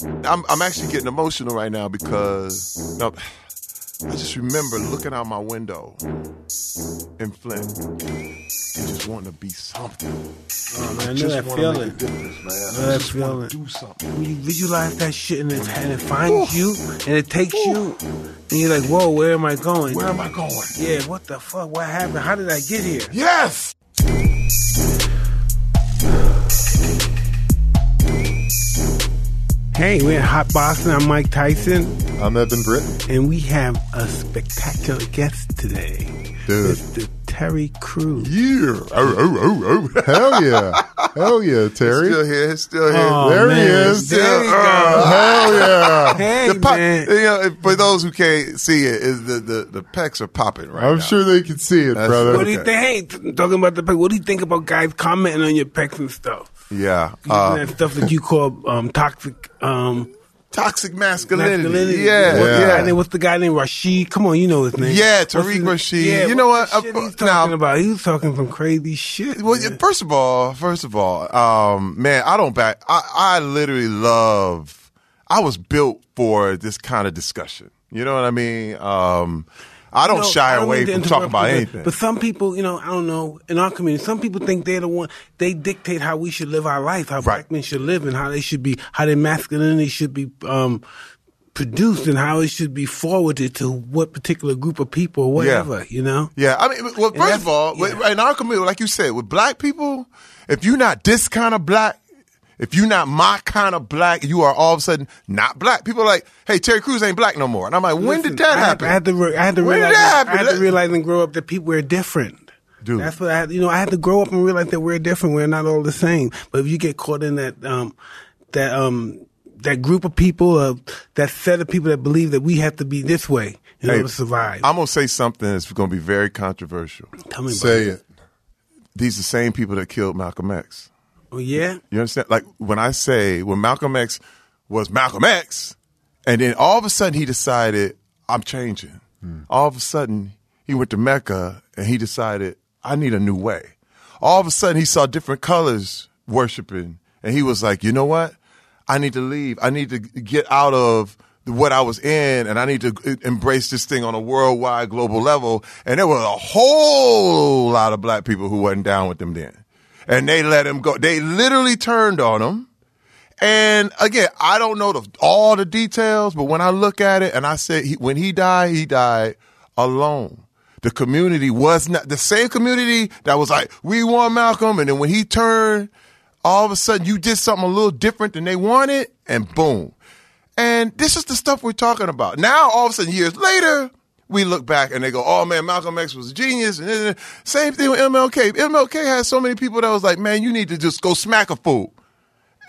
I'm, I'm actually getting emotional right now because I just remember looking out my window in Flint and just wanting to be something. Oh, man, I know that feeling. Make a difference, man. know I just want feeling. to do something. When you visualize that shit and it, and it finds you and it takes you, and you're like, whoa, where am I going? Where am I going? Yeah, what the fuck? What happened? How did I get here? Yes. Hey, we're in Hotboxin. I'm Mike Tyson, I'm Eben Britton. and we have a spectacular guest today. Dude. Mr. Terry Crews. Yeah. Oh, oh, oh, oh. Hell yeah. Hell yeah, Terry. Still here. Still here. Oh, there he is. There you Uh, go. Hell yeah. Hey, The pop, man. you know, for those who can't see it, is the, the, the pecs are popping right I'm now. sure they can see it, That's brother. What do you think? Hey, talking about the pecs, what do you think about guys commenting on your pecs and stuff? Yeah. Uh, that stuff that you call um, toxic um, toxic masculinity. masculinity. Yeah. What's the Yeah. guy name? What's the guy named Rashid? Come on, you know his name. Yeah, Tariq Nasheed. Yeah, You know what? shit Uh, he's now- talking about. He was talking some crazy shit. Well, man. first of all, first of all, um, man, I don't back. I, I literally love. I was built for this kind of discussion. You know what I mean? Um, I don't You know, shy I don't away from talking about anything. But some people, you know, I don't know, in our community, some people think they're the one, they dictate how we should live our life, how black men should live, and how they should be, how their masculinity should be um, produced, and how it should be forwarded to what particular group of people or whatever, you know? Yeah, I mean, well, first of all, yeah. in our community, like you said, with black people, if you're not this kind of black, if you're not my kind of black, you are all of a sudden not black. People are like, "Hey, Terry Crews ain't black no more," and I'm like, "When Listen, did that I had- happen?" I had to, re- I had to When did realize, that I had to realize and grow up that people are different. Dude. That's what I had, you know, I had to grow up and realize that we're different. We're not all the same. But if you get caught in that, um, that, um, that group of people, uh, that set of people that believe that we have to be this way in Hey, order to survive. I'm gonna say something that's gonna be very controversial. Tell me Say it. These are the same people that killed Malcolm X. Oh, yeah? You understand? Like when I say when Malcolm X was Malcolm X, and then all of a sudden he decided I'm changing. All of a sudden he went to Mecca and he decided I need a new way. All of a sudden he saw different colors worshiping, and he was like, you know what? I need to leave. I need to get out of what I was in, and I need to uh, embrace this thing on a worldwide, global level. And there were a whole lot of black people who wasn't down with them then and they let him go. They literally turned on him. And again, I don't know the, all the details, but when I look at it and I say he, when he died, he died alone. The community was not the same community that was like, we want Malcolm. And then when he turned, all of a sudden you did something a little different than they wanted and boom. And this is the stuff we're talking about. Now, all of a sudden, years later, we look back and they go, "Oh man, Malcolm X was a genius." And then, same thing with MLK. MLK had so many people that was like, "Man, you need to just go smack a fool."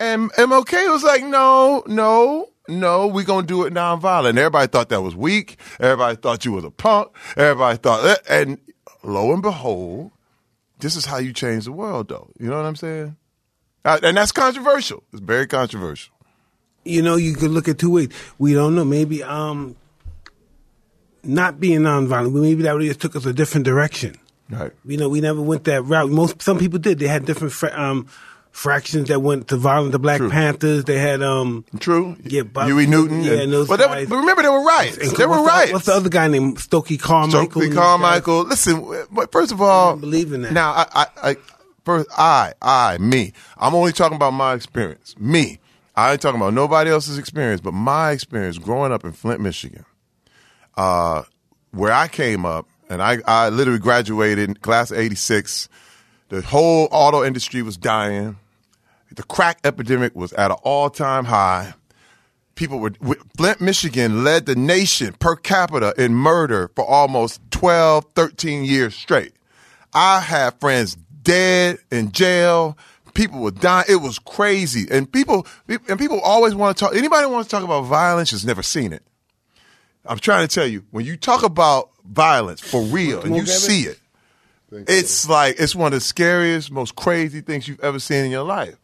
And MLK was like, "No, no, no, we're gonna do it nonviolent." Everybody thought that was weak. Everybody thought you was a punk. Everybody thought, and lo and behold, this is how you change the world, though. You know what I'm saying? Uh, and that's controversial. It's very controversial. you know, you could look at two ways. We don't know. Maybe um, not being nonviolent, maybe that really just took us a different direction. Right. You know, we never went that route. Most some people did. They had different fra- um, fractions that went to violent. The Black True. Panthers. They had um, True. Yeah, but- Huey Newton. yeah, and those but, they were- guys- but remember, there were riots. and there were what's the- riots. What's the other guy named Stokely Carmichael? Those Carmichael. Listen, first of all, don't believe in that. Now, I, I, I, first, I, I, me. I'm only talking about my experience. Me. I ain't talking about nobody else's experience, but my experience growing up in Flint, Michigan, uh, where I came up, and I, I literally graduated in class of '86. The whole auto industry was dying. The crack epidemic was at an all-time high people were Flint, Michigan led the nation per capita in murder for almost 12, 13 years straight. I had friends dead in jail. People were dying. It was crazy. And people and people always want to talk anybody wants to talk about violence has never seen it. I'm trying to tell you, when you talk about violence for real and you see it, it's like it's one of the scariest, most crazy things you've ever seen in your life.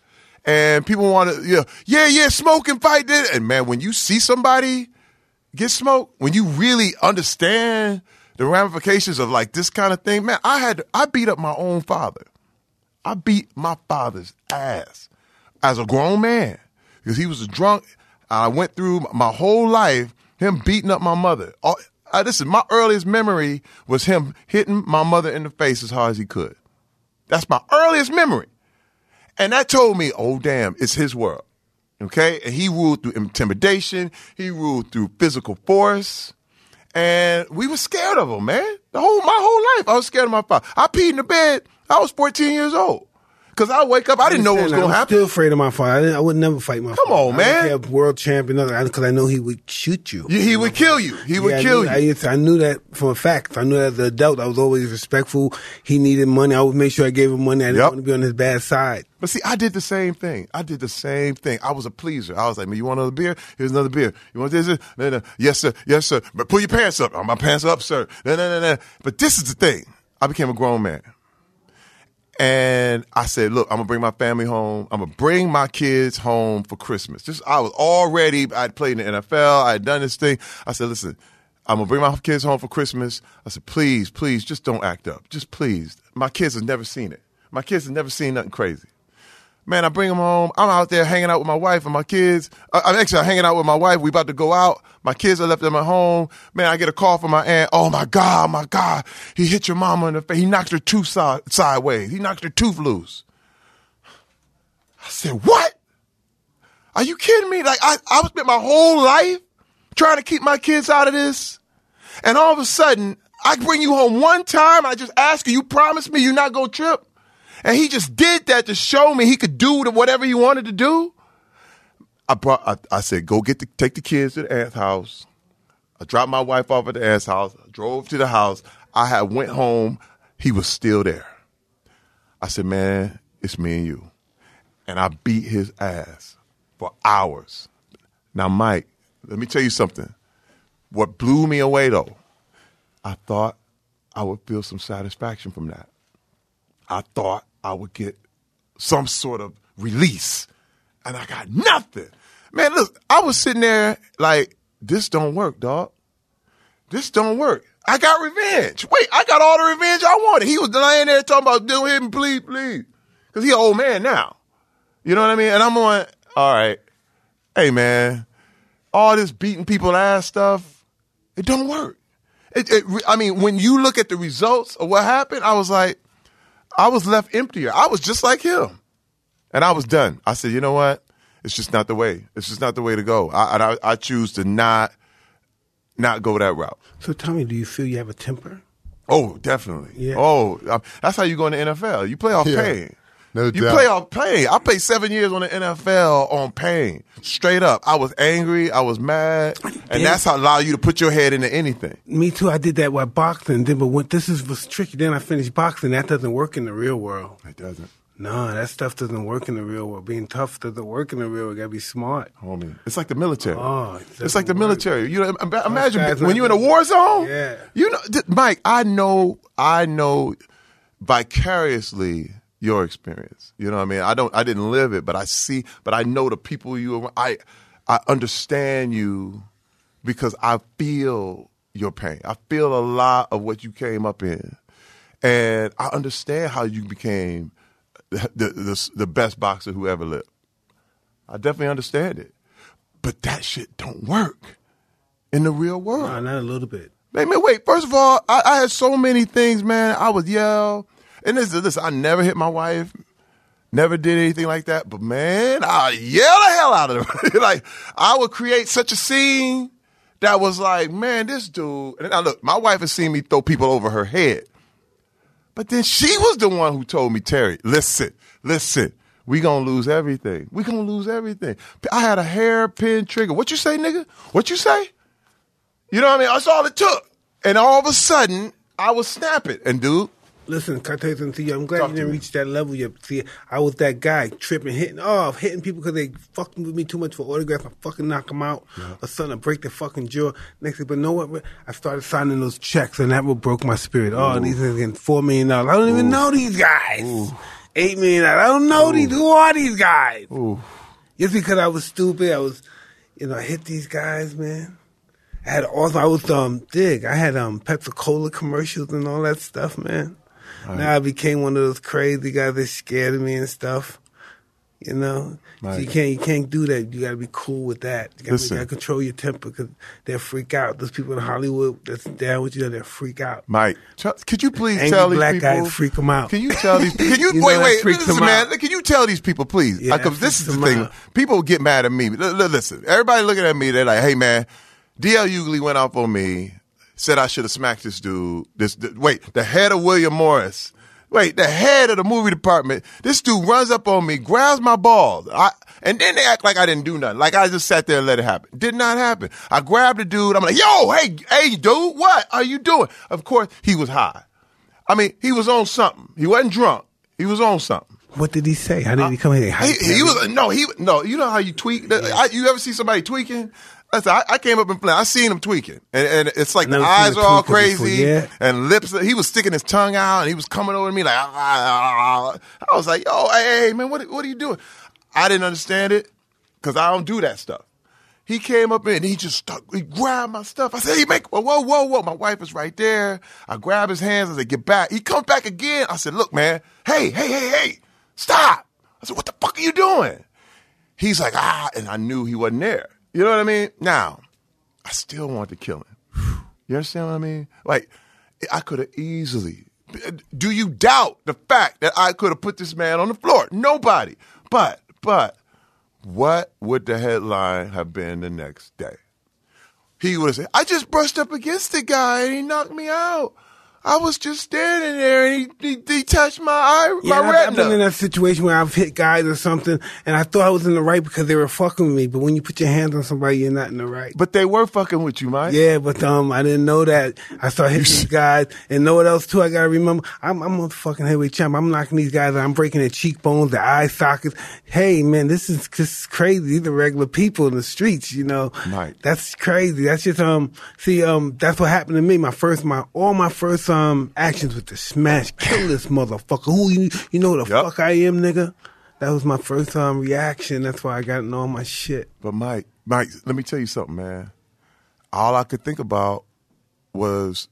And people want to, you know, yeah, yeah, smoke and fight. This. And man, when you see somebody get smoked, when you really understand the ramifications of like this kind of thing, man, I had I beat up my own father. I beat my father's ass as a grown man because he was a drunk. I went through my whole life him beating up my mother. All, uh, this is my earliest memory was him hitting my mother in the face as hard as he could. That's my earliest memory. And that told me, oh damn, it's his world. Okay? And he ruled through intimidation, he ruled through physical force. And we were scared of him, man. The whole my whole life, I was scared of my father. I peed in the bed. I was 14 years old. Cause I wake up, I didn't know what was going to happen. Still afraid of my father. I, didn't, I would never fight my father. Come father. on, I man. don't care world champion, because I know he would shoot you. You- he would kill you. He would I kill knew- you. I, I knew that for a fact. I knew that as an adult. I was always respectful. He needed money. I would make sure I gave him money. I didn't Yep. want to be on his bad side. But see, I did the same thing. I did the same thing. I was a pleaser. I was like, man, you want another beer? Here's another beer. You want this? No, no. Yes, sir. Yes, sir. But pull your pants up. Oh, my pants up, sir. No, no, no, no. But this is the thing. I became a grown man. And I said, look, I'm gonna bring my family home. I'm gonna bring my kids home for Christmas. Just I was already, I'd played in the NFL, I had done this thing. I said, listen, I'm gonna bring my kids home for Christmas. I said, please, please, just don't act up. Just please. My kids have never seen it. My kids have never seen nothing crazy. Man, I bring them home. I'm out there hanging out with my wife and my kids. Uh, I'm actually hanging out with my wife. We about to go out. My kids are left at home. Man, I get a call from my aunt. Oh my God, my God. He hit your mama in the face. He knocked her tooth side, sideways. He knocked her tooth loose. I said, what? Are you kidding me? Like I, I spent my whole life trying to keep my kids out of this. And all of a sudden, I bring you home one time. I just ask you, you promise me you're not going to trip? And he just did that to show me he could do whatever he wanted to do. I brought. I, I said, go get the take the kids to the aunt's house. I dropped my wife off at the aunt's house. I drove to the house. I had went home. He was still there. I said, man, it's me and you. And I beat his ass for hours. Now, Mike, let me tell you something. What blew me away though, I thought I would feel some satisfaction from that. I thought I would get some sort of release, and I got nothing. Man, look, I was sitting there like, this don't work, dog. This don't work. I got revenge. Wait, I got all the revenge I wanted. He was lying there talking about, do him, please, please. Because he an old man now. You know what I mean? And I'm going, all right, hey, man, all this beating people ass stuff, it don't work. It, it, I mean, when you look at the results of what happened, I was like, I was left emptier. I was just like him. And I was done. I said, you know what? It's just not the way. It's just not the way to go. I, I, I choose to not not go that route. So tell me, do you feel you have a temper? Oh, definitely. Yeah. Oh, um, that's how you go in the NFL. You play off Yeah. pain. No you doubt. play off pain. I played seven years on the NFL on pain. Straight up. I was angry. I was mad. And that's how allow you to put your head into anything. Me too. I did that with boxing. Then, but when this is was tricky. Then I finished boxing. That doesn't work in the real world. It doesn't. No, that stuff doesn't work in the real world. Being tough doesn't work in the real world. You gotta be smart. Homie. It's like the military. Oh, it it's like the work. military. You know, imagine when not you're in a war zone. Yeah. You know, Mike. I know. I know vicariously your experience. You know what I mean? I don't. I didn't live it, but I see. But I know the people you. I. I understand you because I feel your pain. I feel a lot of what you came up in, and I understand how you became the the, the, best boxer who ever lived. I definitely understand it. But that shit don't work in the real world. No, not a little bit. Man, man, wait. First of all, I, I had so many things, man. I would yell. And this, this, I never hit my wife. Never did anything like that. But man, I yell the hell out of her. like, I would create such a scene that was like, man, this dude. And now look, my wife has seen me throw people over her head. But then she was the one who told me, Terry, listen, listen, we gonna lose everything. We gonna lose everything. I had a hairpin trigger. What you say, nigga? What you say? You know what I mean? That's all it took. And all of a sudden, I was snapping. And dude, Listen, can I tell you something to you? I'm glad Talk you didn't reach that level yet. See, I was that guy tripping, hitting off, hitting people because they fucking with me too much for autographs. I fucking knock them out or something. I break their fucking jaw. Next thing, but know what? I started signing those checks, and that what broke my spirit. Oh, these are getting four million dollars. I don't even know these guys. Eight million dollars. I don't know these. Who are these guys? Just because I was stupid, I was, you know, I hit these guys, man. I had awesome. I was um dig. I had um Pepsi Cola commercials and all that stuff, man. Now I became one of those crazy guys that scared of me and stuff. You know, So you can't you can't do that. You got to be cool with that. You got to control your temper because they'll freak out. Those people in Hollywood that's down with you, they'll freak out. Mike, could you please Angry tell these black people? guys freak 'em out. Can you tell these? Can you, You wait, wait, listen, man. out. Can you tell these people, please? Because that this is the thing. out. People get mad at me. L- listen, everybody looking at me. They're like, "Hey, man, DL Hughley went off on me. Said I should have smacked this dude. This, th- wait, the head of William Morris." Wait, the head of the movie department. This dude runs up on me, grabs my balls, I, and then they act like I didn't do nothing. Like I just sat there and let it happen. Did not happen. I grabbed the dude. I'm like, yo, hey, hey, dude, what are you doing? Of course, he was high. I mean, he was on something. He wasn't drunk. He was on something. What did he say? How did he come here? He, he was no, he no. You know how you tweak? I, you ever see somebody tweaking? That's, I, I came up and I seen him tweaking, and, and it's like the eyes are all crazy, before, yeah. and lips. He was sticking his tongue out, and he was coming over to me like, ah, ah, ah. I was like, yo, hey, hey, man, what what are you doing? I didn't understand it because I don't do that stuff. He came up in, he just stuck, he grabbed my stuff. I said, hey, make, whoa, whoa, whoa, whoa. My wife is right there. I grab his hands. I said, get back. He comes back again. I said, look, man, hey, hey, hey, hey, stop. I said, what the fuck are you doing? He's like, ah, and I knew he wasn't there. You know what I mean? Now, I still want to kill him. You understand what I mean? Like, I could have easily. Do you doubt the fact that I could have put this man on the floor? Nobody. But, but, what would the headline have been the next day? He would have said, I just brushed up against the guy and he knocked me out. I was just standing there and he, he, he touched my eye, Yeah, my I've, I've been in that situation where I've hit guys or something, and I thought I was in the right because they were fucking with me. But when you put your hands on somebody, you're not in the right. But they were fucking with you, Mike. Yeah, but um, I didn't know that. I started hitting these guys, and know what else too? I gotta remember, I'm I'm a fucking heavyweight champ. I'm knocking these guys. out. I'm breaking their cheekbones, their eye sockets. Hey, man, this is this is crazy. These are regular people in the streets, you know. Right. That's crazy. That's just um. See, um, that's what happened to me. My first, my all my first um actions with the smash, kill this motherfucker. Who you you know who the Yup. fuck I am, nigga. That was my first time reaction. That's why I got in all my shit. But Mike, Mike, let me tell you something, man. All I could think about was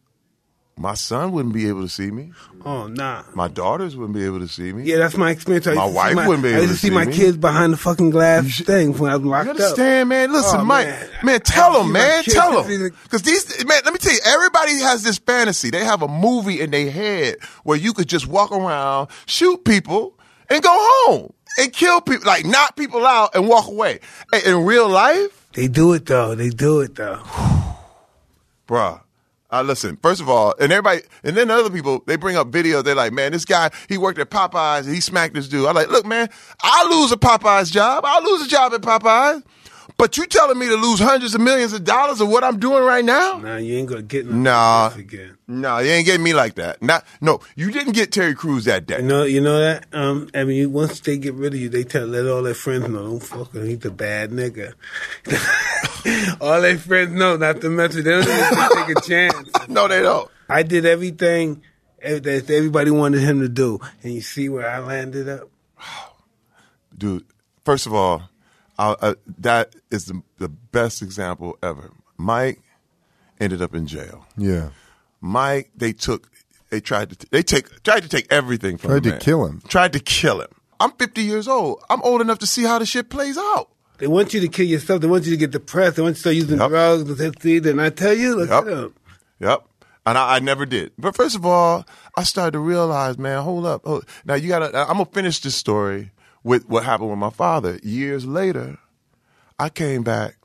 my son wouldn't be able to see me. Oh nah. My daughters wouldn't be able to see me. Yeah, that's my experience. I used My to see wife wouldn't be I able used to to see see my me. kids behind the fucking glass should- thing when I was locked You up. understand, man? Listen, Oh, Mike, man. man, tell them, man, tell them, because these, man, let me tell you, everybody has this fantasy. They have a movie in their head where you could just walk around, shoot people, and go home and kill people, like knock people out and walk away. In real life, They do it though. They do it though. bruh. Uh, listen, first of all, and everybody, and then other people, they bring up videos. They're like, man, this guy, he worked at Popeyes he smacked this dude. I'm like, look, man, I'll lose a Popeyes job. I'll lose a job at Popeyes. But you telling me to lose hundreds of millions of dollars of what I'm doing right now? Nah, you ain't gonna get no Nah. again. No, you ain't getting me like that. Not, no, you didn't get Terry Crews that day. You know, you know that. Um, I mean, once they get rid of you, they tell let all their friends know. Don't fuck with him. He's a bad nigga. all their friends know not to mess with. They don't even take a chance. No, they don't. I did everything that everybody wanted him to do, and you see where I landed up. Dude, first of all, I, uh, that is the, the best example ever. Mike ended up in jail. Yeah. Mike, they took, they tried to, they take, tried to take everything from him. Tried the to man. kill him. Tried to kill him. I'm 50 years old. I'm old enough to see how the shit plays out. They want you to kill yourself. They want you to get depressed. They want you to start using Yep. drugs. They see, Didn't I tell you? Look Yep. up. Yep. And I, I never did. But first of all, I started to realize, man, hold up. Hold. Now you gotta, I'm gonna finish this story with what happened with my father. Years later, I came back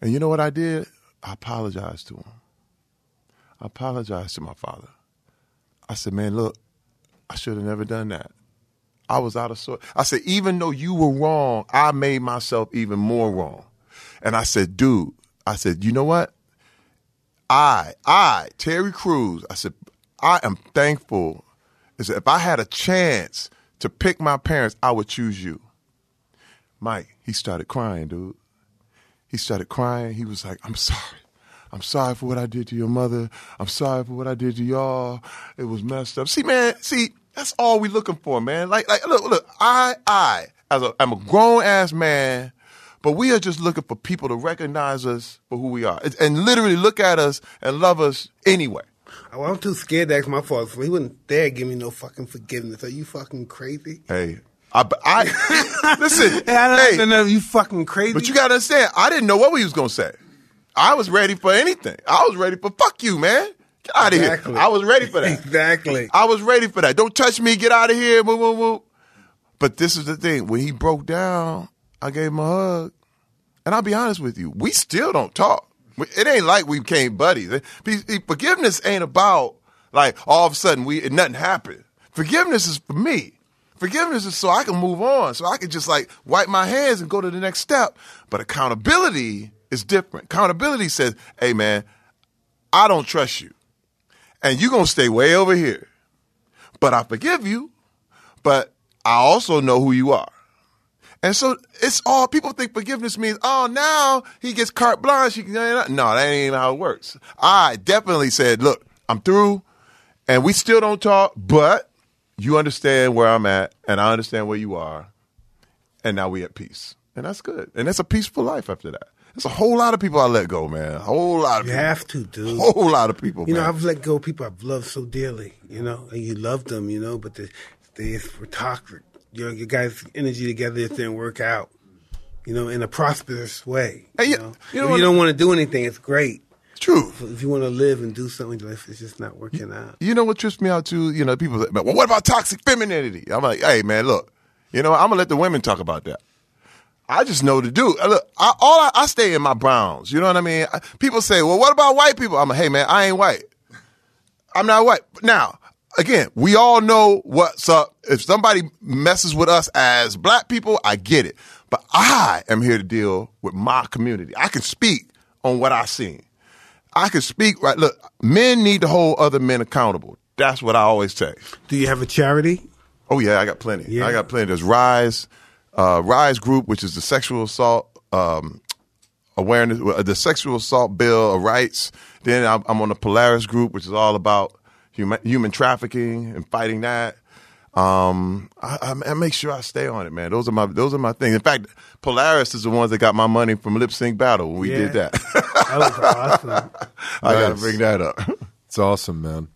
and you know what I did? I apologized to him. I apologized to my father. I said, man, look, I should have never done that. I was out of sort. I said, even though you were wrong, I made myself even more wrong. And I said, dude, I said, you know what? I, I, Terry Crews, I said, I am thankful. I said, if I had a chance to pick my parents, I would choose you. Mike, he started crying, dude. He started crying. He was like, I'm sorry. I'm sorry for what I did to your mother. I'm sorry for what I did to y'all. It was messed up. See, man, see, that's all we looking for, man. Like, like, look, look, I, I, as a, I'm a grown ass man, but we are just looking for people to recognize us for who we are and- and literally look at us and love us anyway. Well, I'm too scared to ask my father. So he wouldn't dare give me no fucking forgiveness. Are you fucking crazy? Hey, I, I listen. Hey, I don't know you fucking crazy. but you gotta understand, I didn't know what we was gonna say. I was ready for anything. I was ready for fuck you, man. Get out of Exactly. here. I was ready for that. exactly. I was ready for that. Don't touch me. Get out of here. Woo, woo, woo. But this is the thing. When he broke down, I gave him a hug. And I'll be honest with you, we still don't talk. It ain't like we became buddies. Forgiveness ain't about like all of a sudden we nothing happened. Forgiveness is for me. Forgiveness is so I can move on, so I can just like wipe my hands and go to the next step. But accountability is different. Accountability says, "Hey, man, I don't trust you, and you're gonna stay way over here. But I forgive you, but I also know who you are." And so it's all people think forgiveness means, oh, now he gets carte blanche. He can, no, that ain't how it works. I definitely said, look, I'm through and we still don't talk, but you understand where I'm at and I understand where you are. And now we at peace. And that's good. And that's a peaceful life after that. There's a whole lot of people I let go, man. A whole lot of people. You people. have to, dude. A whole lot of people, You know. I've let go of people I've loved so dearly, you know, and you love them, you know, but they, they were toxic. You know, your guys' energy together it didn't work out, you know, in a prosperous way. Hey, you you- know, you if what- you don't want to do anything, it's great. True. If you want to live and do something in life, it's just not working out. You know what trips me out too? You know, people say, well, what about toxic femininity? I'm like, hey, man, look, you know, I'm gonna let the women talk about that. I just know to do. Uh, Look, I, all I, I stay in my browns. You know what I mean? I- People say, well, what about white people? I'm like, hey, man, I ain't white. I'm not white. Now, again, we all know what's up. If somebody messes with us as black people, I get it. But I am here to deal with my community. I can speak on what I've seen. I can speak right. Look, men need to hold other men accountable. That's what I always say. Do you have a charity? Oh yeah, I got plenty. Yeah. I got plenty. There's Rise, uh, Rise Group, which is the sexual assault um, awareness, uh, the sexual assault bill of rights. Then I'm, I'm on the Polaris Group, which is all about human, human trafficking and fighting that. Um, I, I, I make sure I stay on it, man. Those are my those are my things. In fact, Polaris is the ones that got my money from Lip Sync Battle when we Yeah. did that. That was awesome. I got to bring that up. It's awesome, man.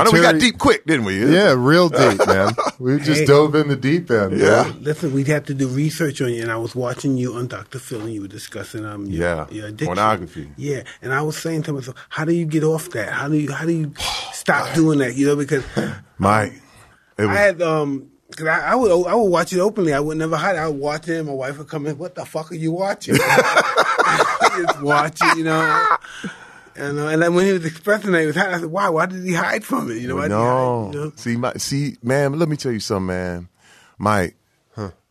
I know we got deep quick, didn't we? Yeah, real deep, man. We just Hey. dove in the deep end. Yeah. man. Listen, we'd have to do research on you, and I was watching you on Dr. Phil, and you were discussing um your, Yeah, your addiction. pornography. Yeah, and I was saying to myself, how do you get off that? How do you how do you stop doing that? You know, because Mike. It was, I had um. Cause I, I would I would watch it openly. I would never hide. it. I would watch it. and My wife would come in. What the fuck are you watching? Just watch it, you know. And, uh, and then when he was expressing that, he was hiding. I said, "Why? Why did he hide from it? You know, why did he no. hide, you know? See, my, see, man, let me tell you something, man. Mike,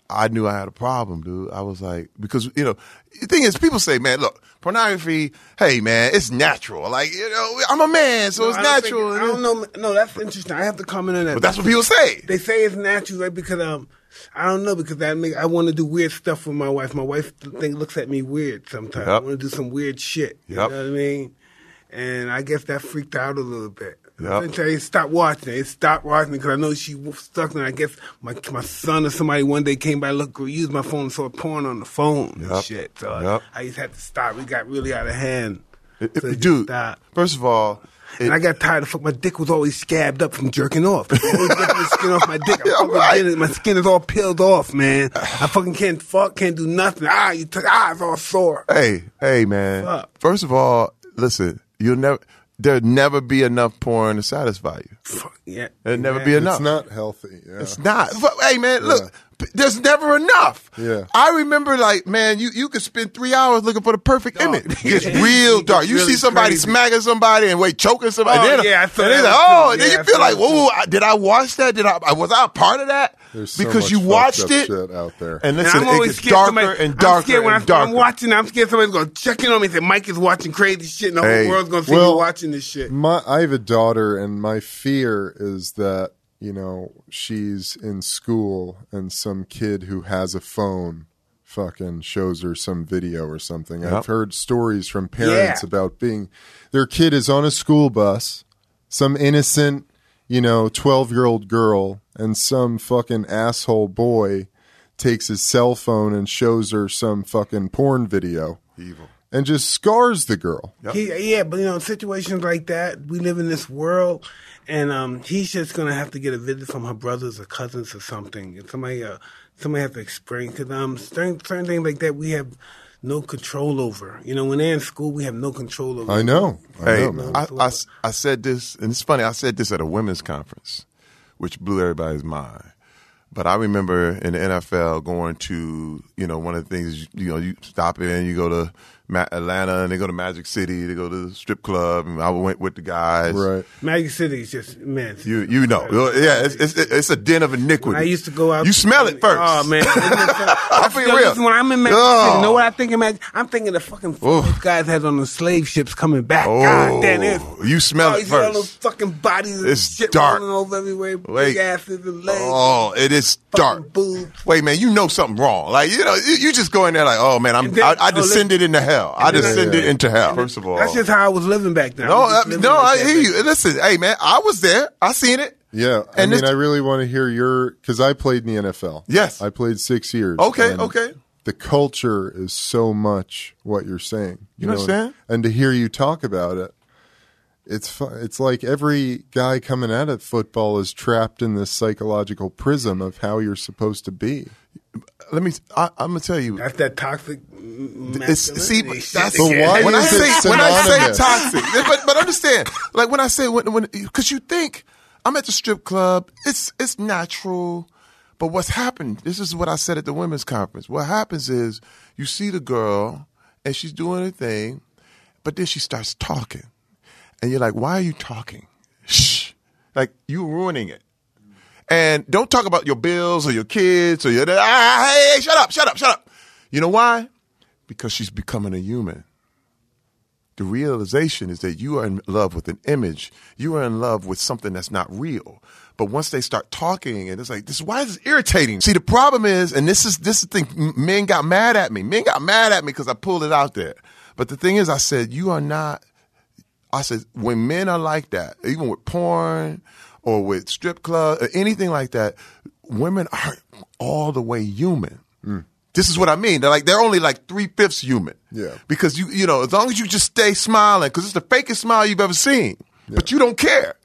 I knew I had a problem, dude. I was like, because, you know, the thing is, people say, man, look, pornography, hey, man, it's natural. Like, you know, I'm a man, so it's I don't think- natural. I don't know. No, that's interesting. I have to comment on that. But that's what people say. they say it's natural, right? Because um, I don't know because that make I want to do weird stuff with my wife. My wife think looks at me weird sometimes. I want to do some weird shit. You Yep. know what I mean? And I guess that freaked out a little bit. Yep. I tell you, stop watching it. Stop watching because I know she was stuck. And I guess my my son or somebody one day came by, look, used my phone, and saw porn on the phone and shit. So Yep. I just had to stop. It got really out of hand. It- So it- dude, stop. first of all, it- And I got tired of fuck. My dick was always scabbed up from jerking off. Always the skin off my dick. I'm right. getting- My skin is all peeled off, man. I fucking can't fuck, can't do nothing. Ah, you took ah, it's all sore. hey, hey, man. Fuck. First of all, listen, you'll never, there'll never be enough porn to satisfy you. Fuck, yeah. There'll never Yeah. be enough. It's not healthy. Yeah. It's not. But, hey, man, look, p- there's never enough. Yeah. I remember, like, man, you, you could spend three hours looking for the perfect Oh, image. It gets yeah. real dark. gets You see somebody crazy. smacking somebody and wait, choking somebody. Oh, then, yeah, I saw and then that like, oh, and then you I feel like, that whoa, I- did I watch that? Did I, was I a part of that? There's so because much you watched up it. shit out there. And And listen, I'm it always gets scared darker somebody, and darker I'm scared when and I, darker. I'm watching. I'm scared somebody's gonna check in on me and say Mike is watching crazy shit, and the Hey. whole world's gonna see Well, me watching this shit. My, I have a daughter, and my fear is that you know she's in school, and some kid who has a phone fucking shows her some video or something. Yep. I've heard stories from parents Yeah. about being their kid is on a school bus, some innocent, you know, twelve year old girl, and some fucking asshole boy takes his cell phone and shows her some fucking porn video. Evil. and just scars the girl. He, yeah, but you know, situations like that, we live in this world, and um, he's just gonna have to get a visit from her brothers or cousins or something. And somebody, uh, somebody have to explain because um, certain, certain things like that we have no control over. You know, when they're in school, we have no control over. I know. I Hey, know, man. I, I, I said this, and it's funny. I said this at a women's conference, which blew everybody's mind. But I remember in the NFL going to, you know, one of the things, you know, you stop in, you go to Ma- Atlanta, and they go to Magic City, they go to the strip club, and I went with the guys. right. Magic City is just man. You you know, yeah, it's, it's it's a den of iniquity. When I used to go out. You smell it first. Oh man, I feel being real. listen, when I'm in Magic Oh. City, you know what I think of Magic? I'm thinking the fucking those guys had on the slave ships coming back. God oh, damn it. Oh, you smell Oh, it you see all those fucking bodies and It's shit dark. rolling over everywhere, Wait. big asses and legs. Oh, it is dark. boobs. Wait, man, you know something wrong. Like you know, you, you just go in there like, oh man, I'm then- I, I oh, listen- descended into hell. I and then- descended into hell. First of all, That's just how I was living back then. no, was I, no, I hear back you. Listen, hey man, I was there. I seen it. Yeah, I And mean, I really want to hear your because I played in the NFL. Yes. I played six years. Okay, okay. The culture is so much what you're saying. You know? understand? And to hear you talk about it, it's fu- it's like every guy coming out of football is trapped in this psychological prism of how you're supposed to be. Let me. I, I'm gonna tell you. That's that toxic. It's, see, masculinity that's again. why when I it say when I say toxic. but but understand, like when I say when when because you think I'm at the strip club, it's it's natural. But what's happened? This is what I said at the women's conference. What happens is you see the girl and she's doing her thing, but then she starts talking, and you're like, "Why are you talking?" Shh, like you're ruining it. And don't talk about your bills or your kids or your ah, hey, shut up, shut up, shut up. You know why? Because she's becoming a human. The realization is that you are in love with an image. You are in love with something that's not real. But once they start talking, and it's like, this why is this irritating? See, the problem is, and this is this is the thing. Men got mad at me. Men got mad at me because I pulled it out there. But the thing is, I said, you are not I said, when men are like that, even with porn or with strip club or anything like that, women aren't all the way human. Mm. This is what I mean. They're like they're only like three fifths human. Yeah. Because you you know as long as you just stay smiling, because it's the fakest smile you've ever seen, but you don't care.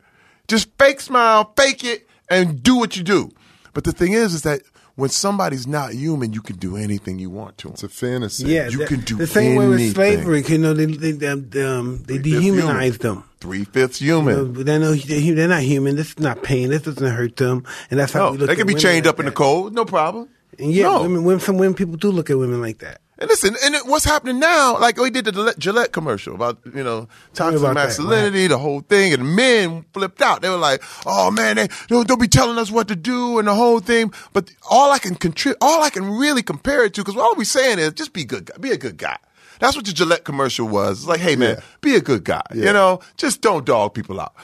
Just fake smile, fake it, and do what you do. But the thing is, is that when somebody's not human, you can do anything you want to them. It's a fantasy. Yeah, You the, can do the same way with slavery. You know, they they um, um, they Three-fifths dehumanized them. Three fifths human. But they know they- they're not human. This is not pain. This doesn't hurt them, and that's how No, we look they at can be chained like up in the that. cold, no problem. And yeah, No. women, women, some women people do look at women like that. And listen, and it- what's happening now? Like we did the Gillette- commercial about you know toxic about that. masculinity, the whole thing, and men flipped out. They were like, "Oh man, they don't, don't be telling us what to do and the whole thing." But all I can contribute, all I can really compare it to, because all we're saying is just be good, be a good guy. That's what the Gillette commercial was. It's like, hey man, Yeah. be a good guy. You know, just don't dog people out.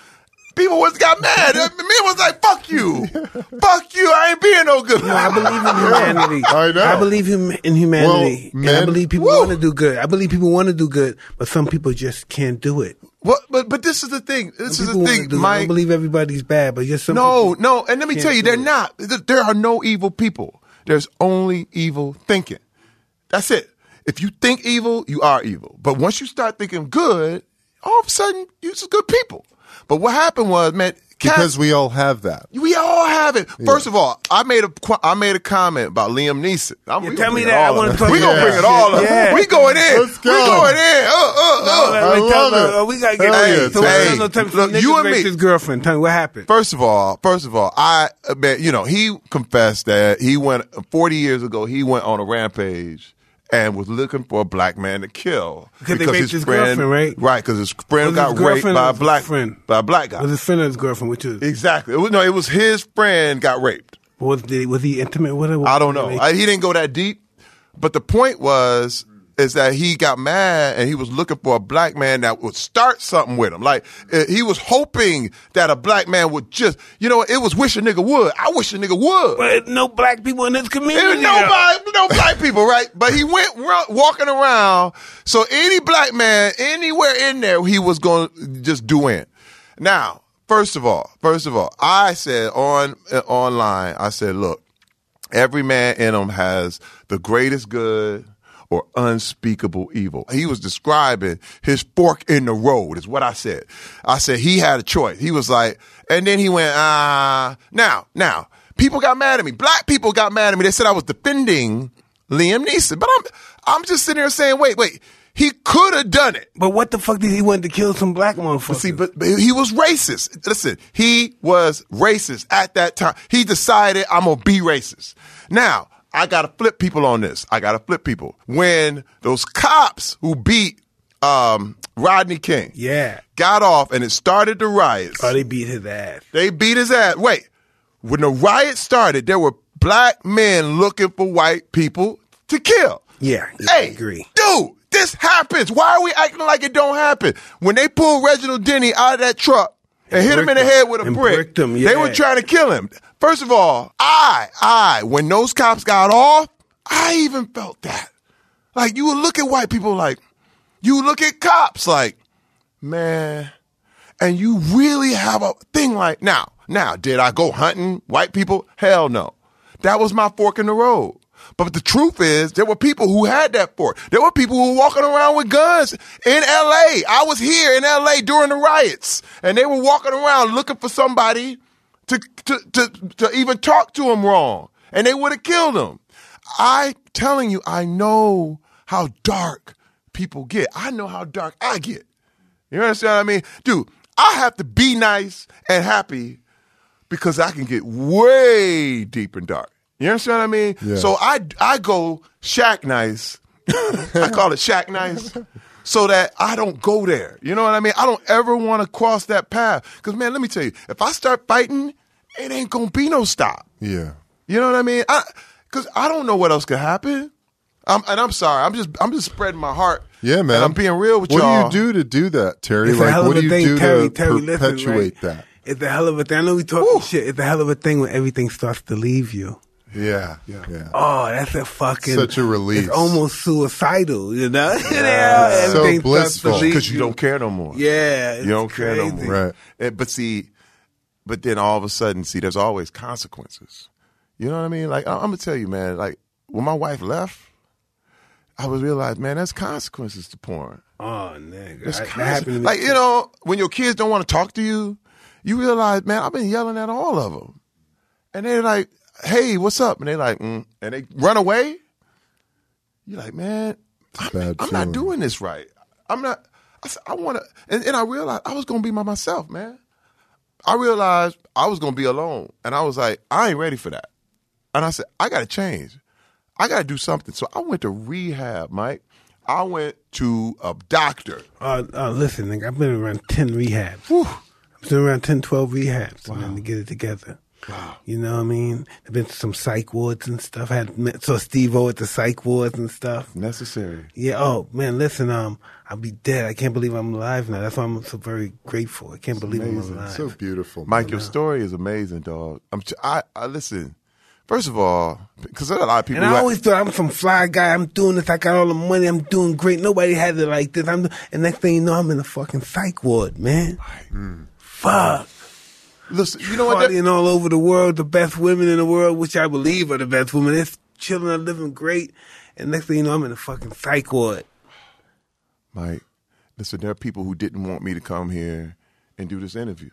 People was got mad. Me was like, "Fuck you, fuck you! I ain't being no good." No, I believe in humanity. I know. I believe hum- in humanity. Well, and I believe people want to do good. I believe people want to do good, but some people just can't do it. What? But but this is the thing. This is the thing, do it. I don't believe everybody's bad, but just some. No, people- no, and let me tell you, they're it. not. There are no evil people. There's only evil thinking. That's it. If you think evil, you are evil. But once you start thinking good, all of a sudden you're just good people. But what happened was, man, cats- Because we all have that. we all have it. First of all, I made a qu- I made a comment about Liam Neeson. I'm, Yeah, we tell gonna me bring it that. I all wanna up. talk We gonna about bring it all up. Yeah. We going in. Let's We go. going in. Uh, uh, uh. Wait, I wait, tell love it. uh, we gotta Hell get. yeah, so Tay. there's no time for Look, you and raped me- his girlfriend. Tell me what happened. First of all, first of all, I uh, man, you know, he confessed that he went 40 years ago. He went on a rampage and was looking for a black man to kill Because they raped his girlfriend, right? Right, because his friend got his raped by a black friend? by a black guy. Was his friend or his girlfriend? Which is exactly. It was, no, it was his friend got raped. was did, was he intimate with her? I don't know. I, he didn't go that deep, but the point was is that he got mad and he was looking for a black man that would start something with him. Like uh, he was hoping that a black man would just, you know, it was wish a nigga would. I wish a nigga would. but no black people in this community. There nobody, no black people, right? But he went walking around. So any black man, anywhere in there, he was going to just do in. Now, first of all, first of all, I said on uh, online, I said, look, every man in them has the greatest good or unspeakable evil. He was describing his fork in the road, is what I said. I said he had a choice. He was like, and then he went, ah, now, now, people got mad at me. Black people got mad at me. They said I was defending Liam Neeson. But I'm, I'm just sitting there saying, wait, wait, he could have done it. But what the fuck did he want to kill some black motherfuckers? See, but, but he was racist. Listen, he was racist at that time. He decided I'm gonna be racist. Now, I gotta flip people on this. I gotta flip people. When those cops who beat um, Rodney King yeah. got off and it started the riots, Oh, they beat his ass. they beat his ass. Wait, when the riot started, there were black men looking for white people to kill. Yeah, yeah, I agree. dude, this happens. Why are we acting like it don't happen? When they pulled Reginald Denny out of that truck and, hit him in the head with a brick, him, they were trying to kill him. First of all, I, I, when those cops got off, I even felt that. Like you would look at white people like, you would look at cops like, man, and you really have a thing like now. Now, did I go hunting white people? Hell no. That was my fork in the road. But the truth is, there were people who had that fork. There were people who were walking around with guns in LA. I was here in LA during the riots, and they were walking around looking for somebody to to to, to even talk to them wrong, and they would have killed them. I telling you, I know how dark people get. I know how dark I get. You understand what I mean? Dude, I have to be nice and happy because I can get way deep and dark. You understand what I mean? Yeah. So I I go shack nice. I call it shack nice. So that I don't go there. You know what I mean? I don't ever want to cross that path. Cause man, let me tell you, if I start fighting, it ain't gonna be no stop. Yeah. You know what I mean? I, Cause I don't know what else could happen. I'm, and I'm sorry. I'm just I'm just spreading my heart. Yeah, man. And I'm being real with what y'all. What do you do to do that, Terry? It's a like, hell what of do a you thing, do Terry. to Terry, listen, perpetuate right? that? It's a hell of a thing. I know we talking shit. It's a hell of a thing when everything starts to leave you. Yeah, yeah, yeah. Oh, that's a fucking Such a relief. It's almost suicidal, you know. So Everything starts blissful. Because you don't care no more. Yeah, you don't it's care no more. Right. Eh, But see, but then all of a sudden, see, there's always consequences. You know what I mean? Like I- I'm gonna tell you, man. Like when my wife left, I was realized, man, that's consequences to porn. Oh, nigga, that's I- that consequences. happened to me. Like you know, when your kids don't want to talk to you, you realize, man, I've been yelling at all of them, and they're like, "Hey, what's up?" And they're like, mm, and they run away. You're like, man, I'm, I'm not doing this right. I'm not. I said, I want to, and, and I realized I was gonna be by myself, man. I realized I was gonna be alone, and I was like, I ain't ready for that. And I said, I gotta change. I gotta do something. So I went to rehab, Mike. I went to a doctor. Uh, uh, listen, nigga, I've been around 10 rehabs. Whew. I've been around 10, 12 rehabs and then to get it together. Wow. You know what I mean? I've been to some psych wards and stuff. I had met, saw Steve O at the psych wards and stuff. Necessary. Yeah. Oh man, listen. Um, I'll be dead. I can't believe I'm alive now. That's why I'm so very grateful. I can't believe amazing. I'm alive. So beautiful, Mike, your story is amazing, dog. I'm. I, I listen. First of all, because there are a lot of people. and who I always thought I'm some fly guy. I'm doing this. I got all the money. I'm doing great. Nobody has it like this. I'm. And next thing you know, I'm in a fucking psych ward, man. Fuck. Listen. You know what? That- Partying all over the world, the best women in the world, which I believe are the best women. They're chilling, are living great. And next thing you know, I'm in a fucking psych ward. Mike, listen, there are people who didn't want me to come here and do this interview.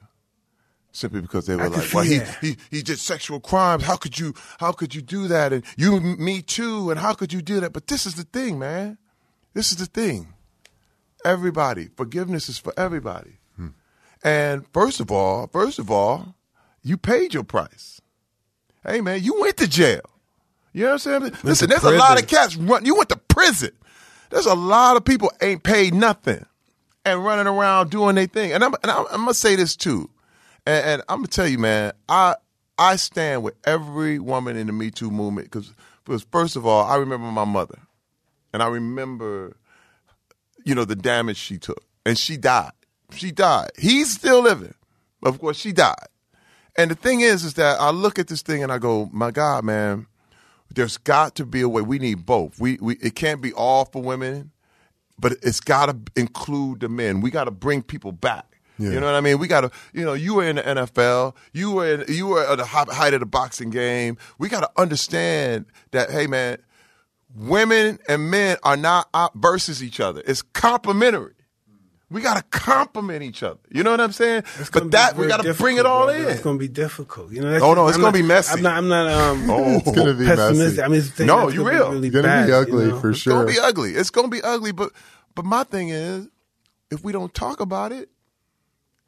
Simply because they were I like, well, he, he he did sexual crimes. How could you how could you do that? And you me too, and how could you do that? But this is the thing, man. This is the thing. Everybody, forgiveness is for everybody. And first of all, first of all, you paid your price. Hey man, you went to jail. You know what I'm saying? Listen, to there's a lot of cats run. You went to prison. There's a lot of people ain't paid nothing and running around doing their thing. And I'm, and I'm, I'm gonna say this too, and, and I'm gonna tell you, man, I I stand with every woman in the Me Too movement because first of all, I remember my mother, and I remember, you know, the damage she took, and she died. She died. He's still living, of course, she died. And the thing is, is that I look at this thing and I go, my God, man, there's got to be a way. We need both. We, we it can't be all for women, but it's got to include the men. We got to bring people back. Yeah. You know what I mean? We got to, you know, you were in the NFL, you were in, you were at the height of the boxing game. We got to understand that, hey man, women and men are not op- versus each other. It's complementary. We gotta complement each other. You know what I'm saying? But that we gotta bring it all brother. in. It's gonna be difficult. You know. That's Oh, no, it's I'm gonna not- be messy. I'm not. I'm not. Um, Oh. It's gonna be pessimistic. messy. I mean, it's No, you real. Really It's gonna bad, be you ugly know? for It's sure. gonna be ugly. It's gonna be ugly. But but my thing is, if we don't talk about it,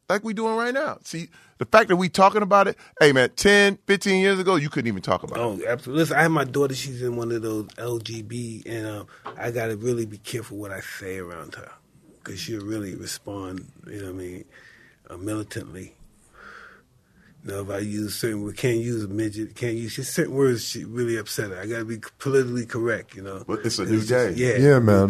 like we doing right now. See, the fact that we talking about it, hey man, 10, 15 years ago, you couldn't even talk about it. Oh, absolutely. Listen, I have my daughter. She's in one of those LGB, and um, I got to really be careful what I say around her because she'll really respond, you know what I mean, uh, militantly. You know, if I use certain words, can't use midget, can't use certain words, she really upset her. I got to be politically correct, you know. But it's a new it's day. Just, yeah, yeah, man.